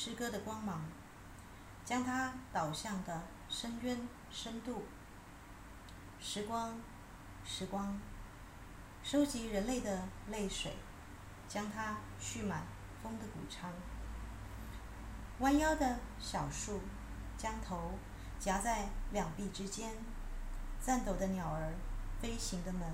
诗歌的光芒，将它导向的深渊深度。时光，时光。收集人类的泪水，将它蓄满风的谷仓。弯腰的小树，将头夹在两臂之间。颤抖的鸟儿，飞行的门。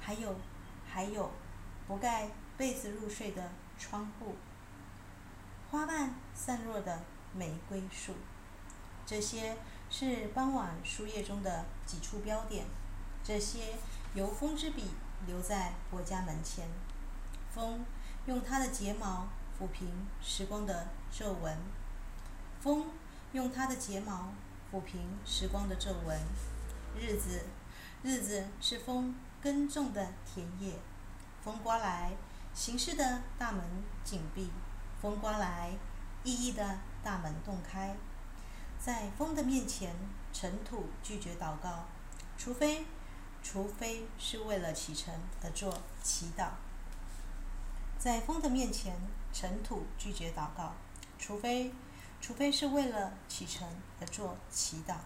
还有，还有，不盖被子入睡的窗户。花瓣散落的玫瑰树，这些是傍晚书页中的几处标点。这些由风之笔留在我家门前，风用它的睫毛抚平时光的皱纹，风用它的睫毛抚平时光的皱纹。日子，日子是风耕种的田野，风刮来，形式的大门紧闭；风刮来，意义的大门洞开。在风的面前，尘土拒绝祷告，除非。除非是为了启程而做祈祷，在风的面前，尘土拒绝祷告；除非，除非是为了启程而做祈祷。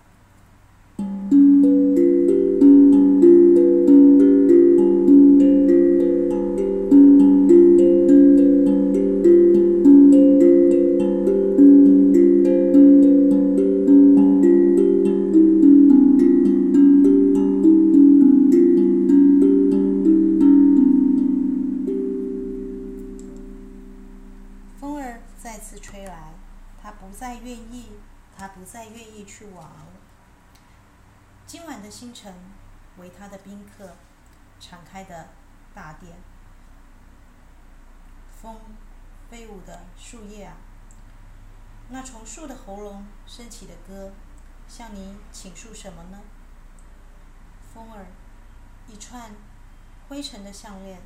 项链，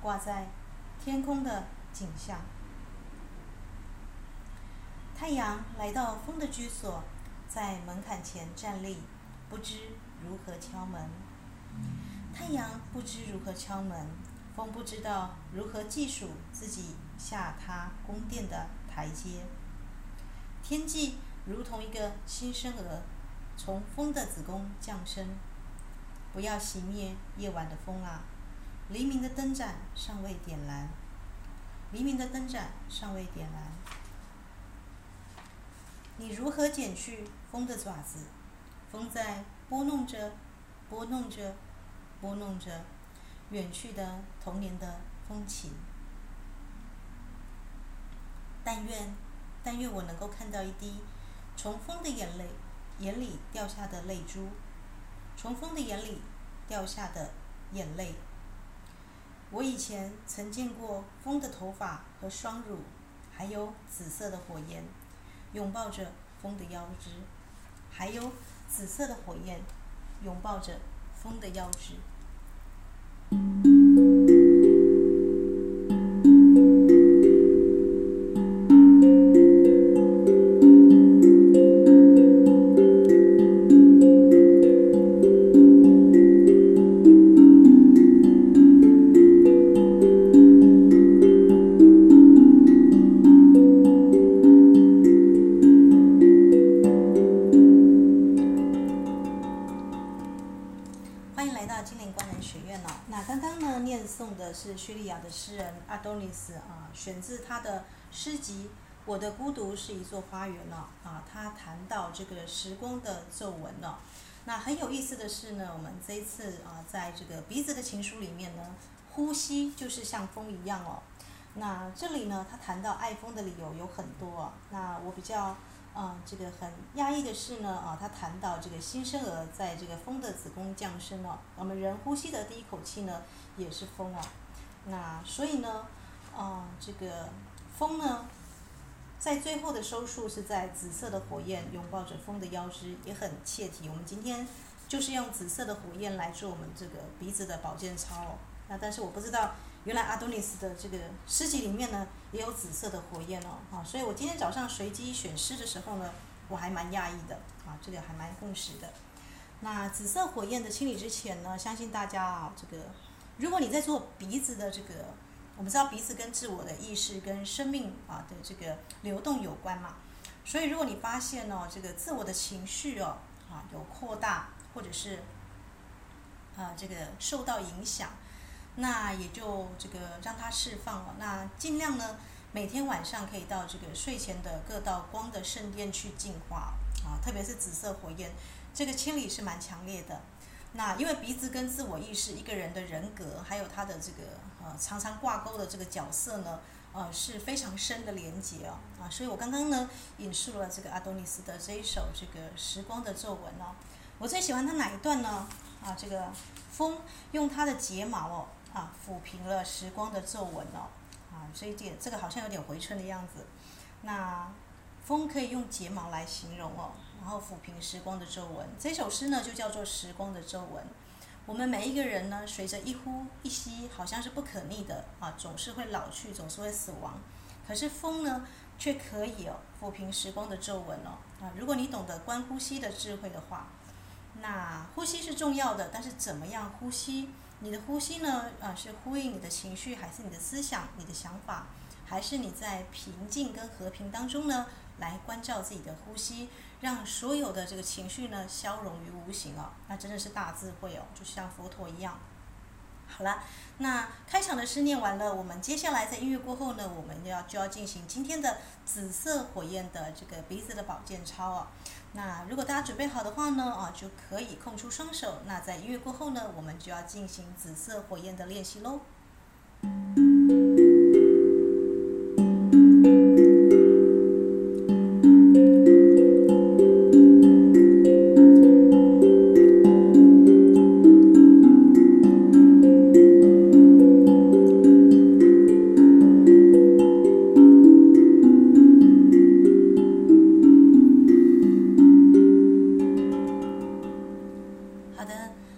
挂在天空的景象。太阳来到风的居所。在门槛前站立，不知如何敲门。太阳不知如何敲门，风不知道如何计数自己下他宫殿的台阶。天际如同一个新生儿，从风的子宫降生。不要熄灭夜晚的风啊！黎明的灯盏尚未点燃，黎明的灯盏尚未点燃。你如何剪去风的爪子？风在拨弄着，拨弄着，拨弄着远去的童年的风情。但愿，但愿我能够看到一滴从风的眼泪眼里掉下的泪珠，从风的眼里掉下的眼泪。我以前曾见过风的头发和双乳，还有紫色的火焰。拥抱着风的腰肢，还有紫色的火焰，拥抱着风的腰肢。他的诗集《我的孤独是一座花园》了啊。他谈到这个时光的皱纹了。那很有意思的是呢，我们这一次啊，在这个鼻子的情书里面呢，呼吸就是像风一样哦。那这里呢，他谈到爱风的理由有很多。啊那我比较啊，这个很压抑的是呢啊，他谈到这个新生儿在这个风的子宫降生了。我们人呼吸的第一口气呢，也是风啊。那所以呢，呃，这个风呢，在最后的收束是在紫色的火焰拥抱着风的腰肢，也很切题。我们今天就是用紫色的火焰来做我们这个鼻子的保健操哦。那但是我不知道，原来阿多尼斯的这个诗集里面呢也有紫色的火焰哦，啊，所以我今天早上随机选诗的时候呢，我还蛮讶异的啊，这个还蛮共识的。那紫色火焰的清理之前呢，相信大家啊，这个如果你在做鼻子的这个，我们知道鼻子跟自我的意识跟生命啊的这个流动有关嘛，所以如果你发现哦，这个自我的情绪哦啊有扩大或者是啊这个受到影响。那也就这个让它释放了。那尽量呢，每天晚上可以到这个睡前的各道光的圣殿去净化啊，特别是紫色火焰，这个清理是蛮强烈的。那因为鼻子跟自我意识、一个人的人格，还有他的这个常常挂钩的这个角色呢，呃是非常深的连接哦啊，所以我刚刚呢引述了这个阿多尼斯的这一首这个时光的皱纹哦，我最喜欢他哪一段呢？啊，这个风用他的睫毛哦。啊，抚平了时光的皱纹哦，啊，这一点这个好像有点回春的样子。那风可以用睫毛来形容哦，然后抚平时光的皱纹。这首诗呢就叫做《时光的皱纹》。我们每一个人呢，随着一呼一吸，好像是不可逆的啊，总是会老去，总是会死亡。可是风呢，却可以哦，抚平时光的皱纹哦。啊，如果你懂得观呼吸的智慧的话，那呼吸是重要的，但是怎么样呼吸？你的呼吸呢？啊，是呼应你的情绪，还是你的思想、你的想法，还是你在平静跟和平当中呢？来关照自己的呼吸，让所有的这个情绪呢消融于无形哦。那真的是大智慧哦，就像佛陀一样。好了，那开场的诗念完了，我们接下来在音乐过后呢，我们要就要进行今天的紫色火焰的这个鼻子的保健操哦。那如果大家准备好的话呢，啊，就可以空出双手。那在音乐过后呢，我们就要进行紫色火焰的练习喽。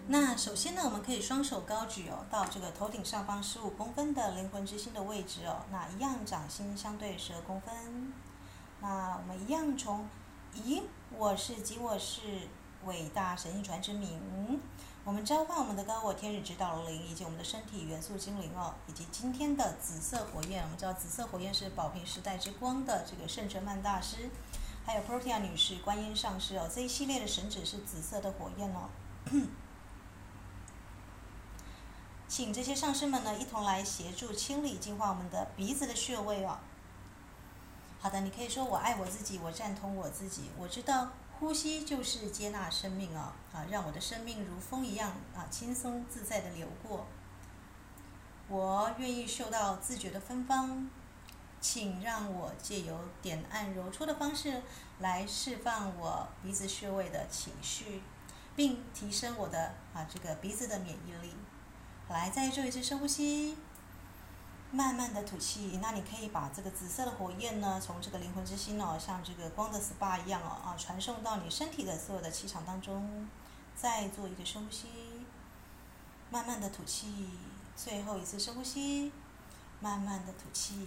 那首先呢，我们可以双手高举哦，到这个头顶上方十五公分的灵魂之心的位置哦，那一样掌心相对十二公分。那我们一样从咦我是即我是伟大神性传之名，我们召唤我们的高我天使指导灵以及我们的身体元素精灵哦，以及今天的紫色火焰。我们知道紫色火焰是宝瓶时代之光的这个圣哲曼大师，还有 Protea 女士、观音上师哦，这一系列的神旨是紫色的火焰哦。请这些上师们呢，一同来协助清理、净化我们的鼻子的穴位哦。好的，你可以说我爱我自己，我赞同我自己，我知道呼吸就是接纳生命哦，啊，让我的生命如风一样啊，轻松自在的流过。我愿意受到自觉的芬芳，请让我借由点按揉搓的方式来释放我鼻子穴位的情绪，并提升我的啊这个鼻子的免疫力。来，再做一次深呼吸，慢慢的吐气。那你可以把这个紫色的火焰呢，从这个灵魂之心哦，像这个光的 SPA 一样哦，啊，传送到你身体的所有的气场当中。再做一个深呼吸，慢慢的吐气。最后一次深呼吸，慢慢的吐气。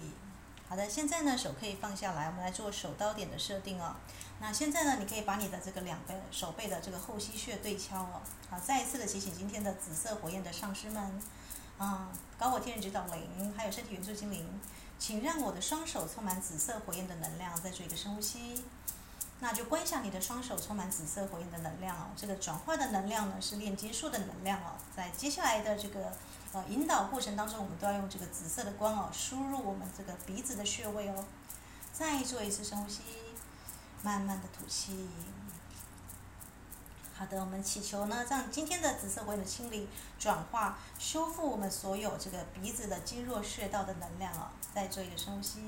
好的，现在呢，手可以放下来，我们来做手刀点的设定哦。那现在呢，你可以把你的这个两个手背的这个后溪穴对敲哦。好，再一次的提醒今天的紫色火焰的上师们，啊，高我天人指导灵，还有身体元素精灵，请让我的双手充满紫色火焰的能量。再做一个深呼吸，那就观想你的双手充满紫色火焰的能量哦。这个转化的能量呢，是炼金术的能量哦。在接下来的这个呃引导过程当中，我们都要用这个紫色的光哦，输入我们这个鼻子的穴位哦。再做一次深呼吸。慢慢的吐气。好的，我们祈求呢，让今天的紫色火焰的清理、转化、修复我们所有这个鼻子的经络穴道的能量哦。再做一个深呼吸。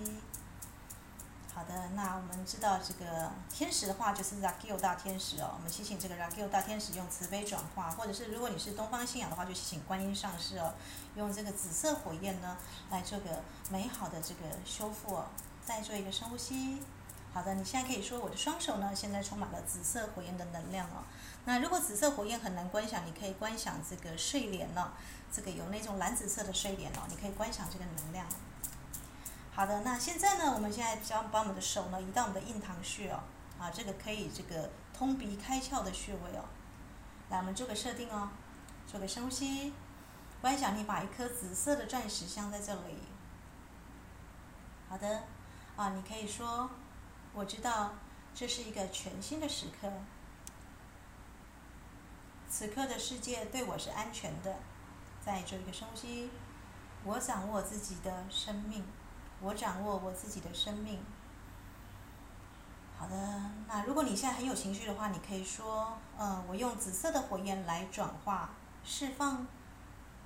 好的，那我们知道这个天使的话就是 Raguel 大天使哦。我们祈请这个 Raguel 大天使用慈悲转化，或者是如果你是东方信仰的话，就请观音上师哦，用这个紫色火焰呢来做个美好的这个修复哦。再做一个深呼吸。好的，你现在可以说我的双手呢，现在充满了紫色火焰的能量哦。那如果紫色火焰很难观想，你可以观想这个睡莲呢，这个有那种蓝紫色的睡莲哦，你可以观想这个能量。好的，那现在呢，我们现在将把我们的手呢移到我们的印堂穴哦，啊，这个可以这个通鼻开窍的穴位哦。来，我们做个设定哦，做个深呼吸，观想你把一颗紫色的钻石镶在这里。好的，啊，你可以说。我知道这是一个全新的时刻，此刻的世界对我是安全的。再做一个深呼吸，我掌握自己的生命，我掌握我自己的生命。好的，那如果你现在很有情绪的话，你可以说：“呃，我用紫色的火焰来转化、释放，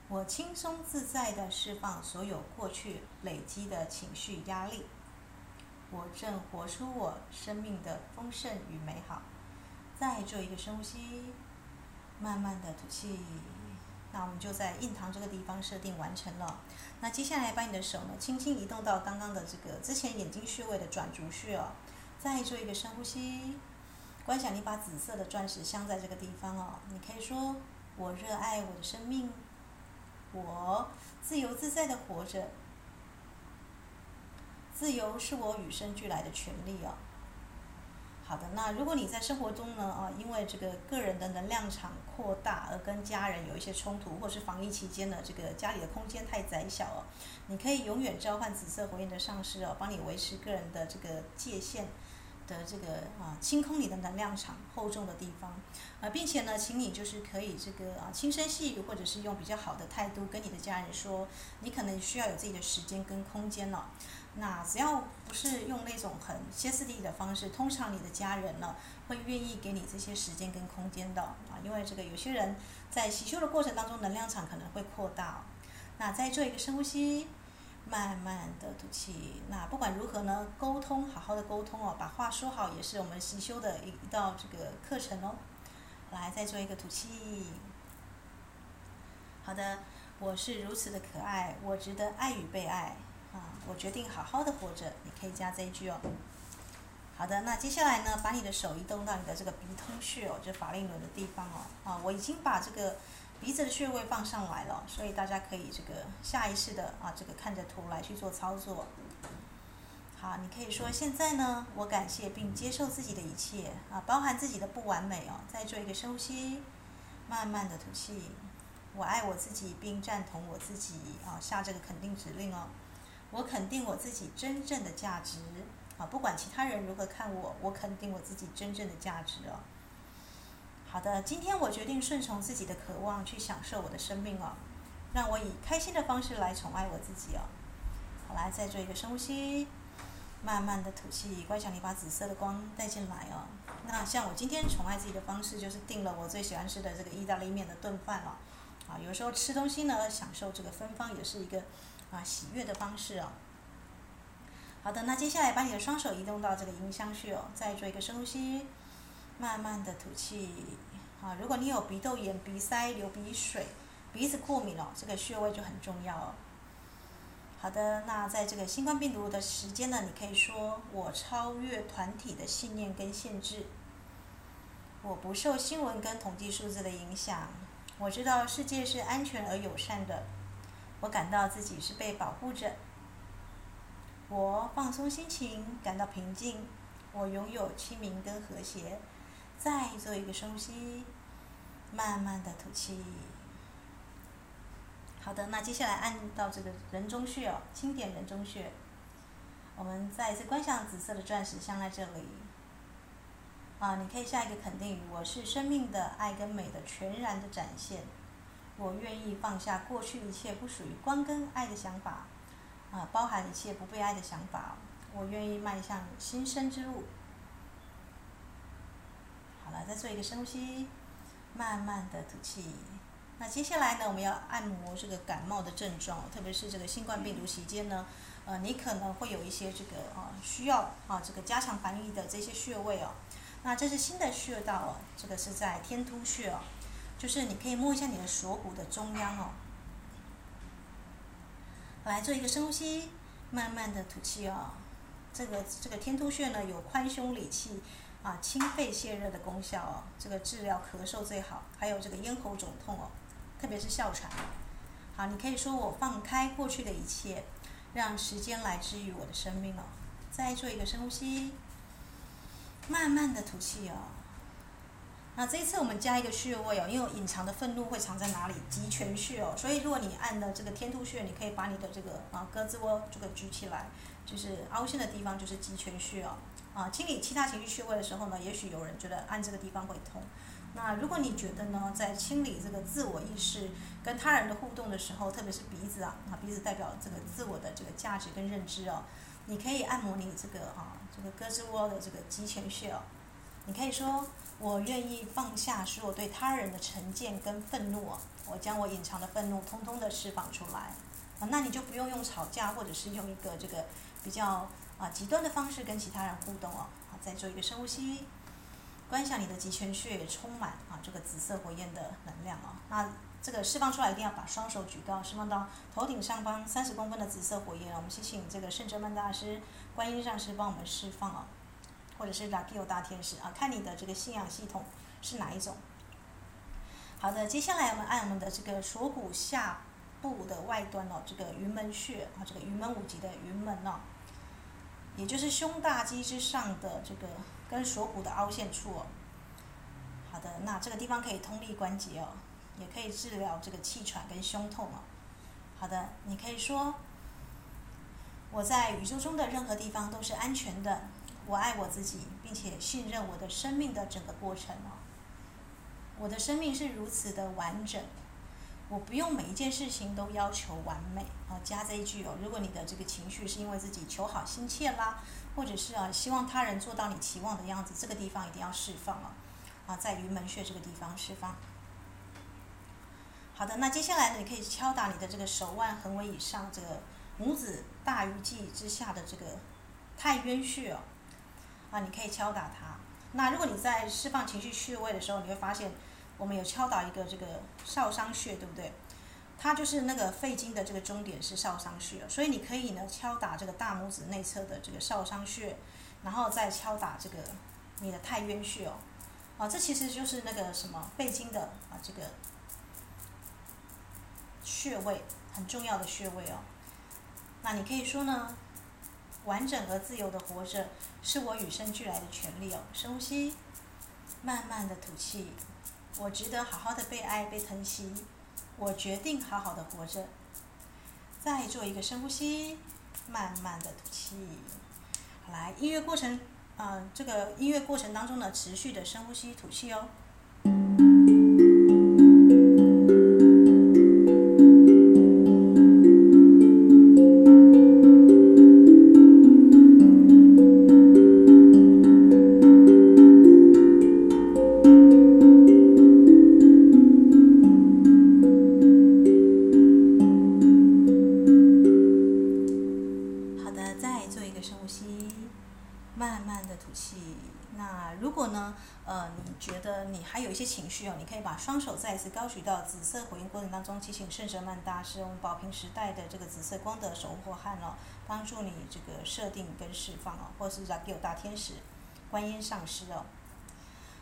我轻松自在的释放所有过去累积的情绪压力。”我正活出我生命的丰盛与美好。再做一个深呼吸，慢慢的吐气。那我们就在印堂这个地方设定完成了。那接下来把你的手呢，轻轻移动到刚刚的这个之前眼睛穴位的转足穴哦。再做一个深呼吸，观想你把紫色的钻石镶在这个地方哦。你可以说：我热爱我的生命，我自由自在的活着。自由是我与生俱来的权利哦。好的，那如果你在生活中呢，啊，因为这个个人的能量场扩大而跟家人有一些冲突，或是防疫期间呢，这个家里的空间太窄小了，你可以永远召唤紫色火焰的上师哦，帮你维持个人的这个界限的这个啊清空你的能量场厚重的地方，啊，并且呢，请你就是可以这个啊轻声细语，或者是用比较好的态度跟你的家人说，你可能需要有自己的时间跟空间了。那只要不是用那种很歇斯底里的方式，通常你的家人呢会愿意给你这些时间跟空间的啊，因为这个有些人在洗修的过程当中，能量场可能会扩大。那再做一个深呼吸，慢慢的吐气。那不管如何呢，沟通好好的沟通哦，把话说好也是我们习修的一一道这个课程哦。来，再做一个吐气。好的，我是如此的可爱，我值得爱与被爱。啊，我决定好好的活着。你可以加这一句哦。好的，那接下来呢，把你的手移动到你的这个鼻通穴哦，就法令纹的地方哦。啊，我已经把这个鼻子的穴位放上来了，所以大家可以这个下意识的啊，这个看着图来去做操作。好，你可以说现在呢，我感谢并接受自己的一切啊，包含自己的不完美哦。再做一个深呼吸，慢慢的吐气。我爱我自己，并赞同我自己啊，下这个肯定指令哦。我肯定我自己真正的价值啊！不管其他人如何看我，我肯定我自己真正的价值哦。好的，今天我决定顺从自己的渴望，去享受我的生命哦。让我以开心的方式来宠爱我自己哦。好，来再做一个深呼吸，慢慢的吐气。观想你把紫色的光带进来哦。那像我今天宠爱自己的方式，就是订了我最喜欢吃的这个意大利面的炖饭了。啊，有时候吃东西呢，享受这个芬芳，也是一个。啊，喜悦的方式哦。好的，那接下来把你的双手移动到这个迎香穴哦，再做一个深呼吸，慢慢的吐气。啊，如果你有鼻窦炎、鼻塞、流鼻水、鼻子过敏哦，这个穴位就很重要哦。好的，那在这个新冠病毒的时间呢，你可以说：我超越团体的信念跟限制，我不受新闻跟统计数字的影响，我知道世界是安全而友善的。我感到自己是被保护着，我放松心情，感到平静，我拥有清明跟和谐。再做一个深呼吸，慢慢的吐气。好的，那接下来按到这个人中穴哦，轻点人中穴。我们再一次观想紫色的钻石镶在这里。啊，你可以下一个肯定语：我是生命的爱跟美的全然的展现。我愿意放下过去一切不属于光跟爱的想法，啊，包含一切不被爱的想法。我愿意迈向新生之路。来，再做一个深呼吸，慢慢的吐气。那接下来呢，我们要按摩这个感冒的症状，特别是这个新冠病毒期间呢，呃，你可能会有一些这个啊需要啊这个加强防御的这些穴位哦。那这是新的穴道哦，这个是在天突穴哦。就是你可以摸一下你的锁骨的中央哦，来做一个深呼吸，慢慢的吐气哦，这个这个天突穴呢，有宽胸理气啊、清肺泻热的功效哦。这个治疗咳嗽最好，还有这个咽喉肿痛哦，特别是哮喘。好，你可以说我放开过去的一切，让时间来治愈我的生命哦。再做一个深呼吸，慢慢的吐气哦。那这一次我们加一个穴位哦，因为隐藏的愤怒会藏在哪里？极泉穴哦。所以如果你按了这个天突穴，你可以把你的这个啊胳肢窝这个举起来，就是凹陷的地方就是极泉穴哦。啊，清理其他情绪穴位的时候呢，也许有人觉得按这个地方会痛。那如果你觉得呢，在清理这个自我意识跟他人的互动的时候，特别是鼻子啊，啊鼻子代表这个自我的这个价值跟认知哦，你可以按摩你这个啊这个胳肢窝的这个极泉穴哦。你可以说。我愿意放下所有对他人的成见跟愤怒，我将我隐藏的愤怒通通的释放出来。啊，那你就不用用吵架，或者是用一个这个比较啊极端的方式跟其他人互动哦。好，再做一个深呼吸，观想你的极泉穴充满啊这个紫色火焰的能量哦。那这个释放出来一定要把双手举高，释放到头顶上方三十公分的紫色火焰。我们先请这个圣哲曼大师、观音上师帮我们释放哦。或者是拉基欧大天使啊，看你的这个信仰系统是哪一种。好的，接下来我们按我们的这个锁骨下部的外端哦，这个云门穴啊，这个云门五级的云门哦，也就是胸大肌之上的这个跟锁骨的凹陷处哦。好的，那这个地方可以通利关节哦，也可以治疗这个气喘跟胸痛哦。好的，你可以说，我在宇宙中的任何地方都是安全的。我爱我自己，并且信任我的生命的整个过程哦。我的生命是如此的完整，我不用每一件事情都要求完美啊。加这一句哦，如果你的这个情绪是因为自己求好心切啦，或者是啊希望他人做到你期望的样子，这个地方一定要释放哦。啊，在云门穴这个地方释放。好的，那接下来呢，你可以敲打你的这个手腕横纹以上这个拇指大鱼际之下的这个太渊穴哦。啊，你可以敲打它。那如果你在释放情绪穴位的时候，你会发现，我们有敲打一个这个少商穴，对不对？它就是那个肺经的这个终点是少商穴，所以你可以呢敲打这个大拇指内侧的这个少商穴，然后再敲打这个你的太渊穴哦。啊，这其实就是那个什么肺经的啊这个穴位，很重要的穴位哦。那你可以说呢，完整而自由的活着，是我与生俱来的权利哦。深呼吸，慢慢的吐气。我值得好好的被爱、被疼惜。我决定好好的活着。再做一个深呼吸，慢慢的吐气。来，音乐过程，呃，这个音乐过程当中呢，持续的深呼吸、吐气哦。请圣哲曼大师，我们宝瓶时代的这个紫色光的守护汉哦，帮助你这个设定跟释放哦，或是让给有大天使、观音上师哦。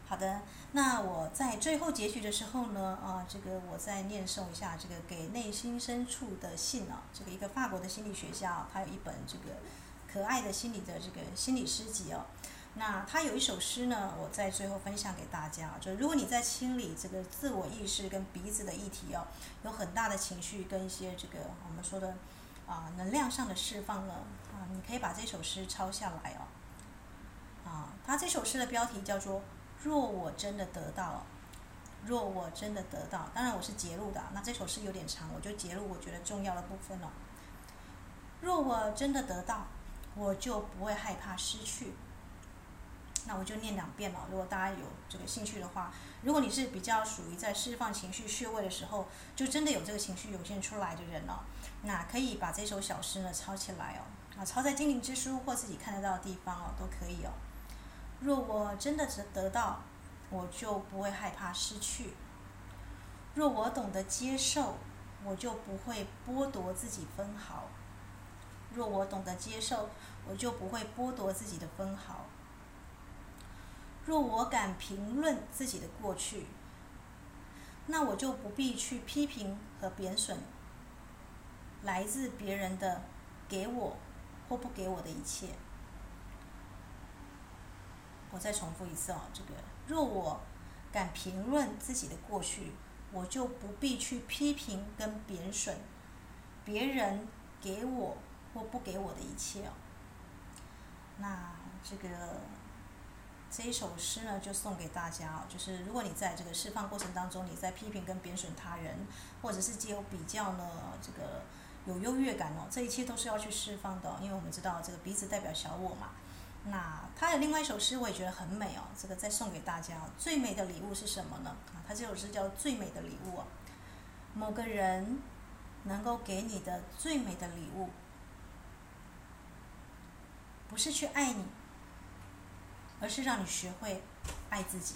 好的，那我在最后结局的时候呢，啊，这个我再念诵一下这个给内心深处的信哦，这个一个法国的心理学家，他有一本这个可爱的心理的这个心理诗集哦。那他有一首诗呢，我在最后分享给大家。就如果你在清理这个自我意识跟鼻子的议题哦，有很大的情绪跟一些这个我们说的啊能量上的释放呢，啊，你可以把这首诗抄下来哦。啊，他这首诗的标题叫做《若我真的得到》，若我真的得到，当然我是节录的。那这首诗有点长，我就节录我觉得重要的部分了。若我真的得到，我就不会害怕失去。那我就念两遍了。如果大家有这个兴趣的话，如果你是比较属于在释放情绪穴位的时候，就真的有这个情绪涌现出来的人了，那可以把这首小诗呢抄起来哦，啊，抄在精灵之书或自己看得到的地方哦，都可以哦。若我真的得得到，我就不会害怕失去；若我懂得接受，我就不会剥夺自己分毫；若我懂得接受，我就不会剥夺自己的分毫。若我敢评论自己的过去，那我就不必去批评和贬损来自别人的给我或不给我的一切。我再重复一次哦，这个若我敢评论自己的过去，我就不必去批评跟贬损别人给我或不给我的一切哦。那这个这一首诗呢，就送给大家哦。就是如果你在这个释放过程当中，你在批评跟贬损他人，或者是借由比较呢，这个有优越感哦，这一切都是要去释放的。因为我们知道这个鼻子代表小我嘛。那他有另外一首诗，我也觉得很美哦。这个再送给大家。最美的礼物是什么呢？啊，他这首诗叫《最美的礼物》哦。某个人能够给你的最美的礼物，不是去爱你，而是让你学会爱自己。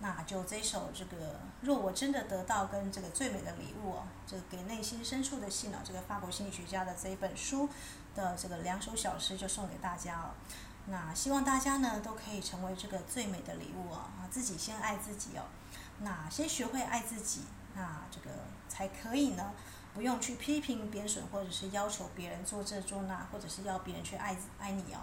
那就这首这个，若我真的得到跟这个最美的礼物哦，这给内心深处的信哦，这个法国心理学家的这一本书。的这个两首小诗就送给大家了，那希望大家呢都可以成为这个最美的礼物哦！啊，自己先爱自己哦，那先学会爱自己，那这个才可以呢，不用去批评、贬损，或者是要求别人做这做那，或者是要别人去爱爱你哦，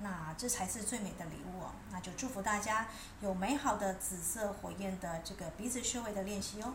那这才是最美的礼物哦，那就祝福大家有美好的紫色火焰的这个鼻子穴位的练习哦。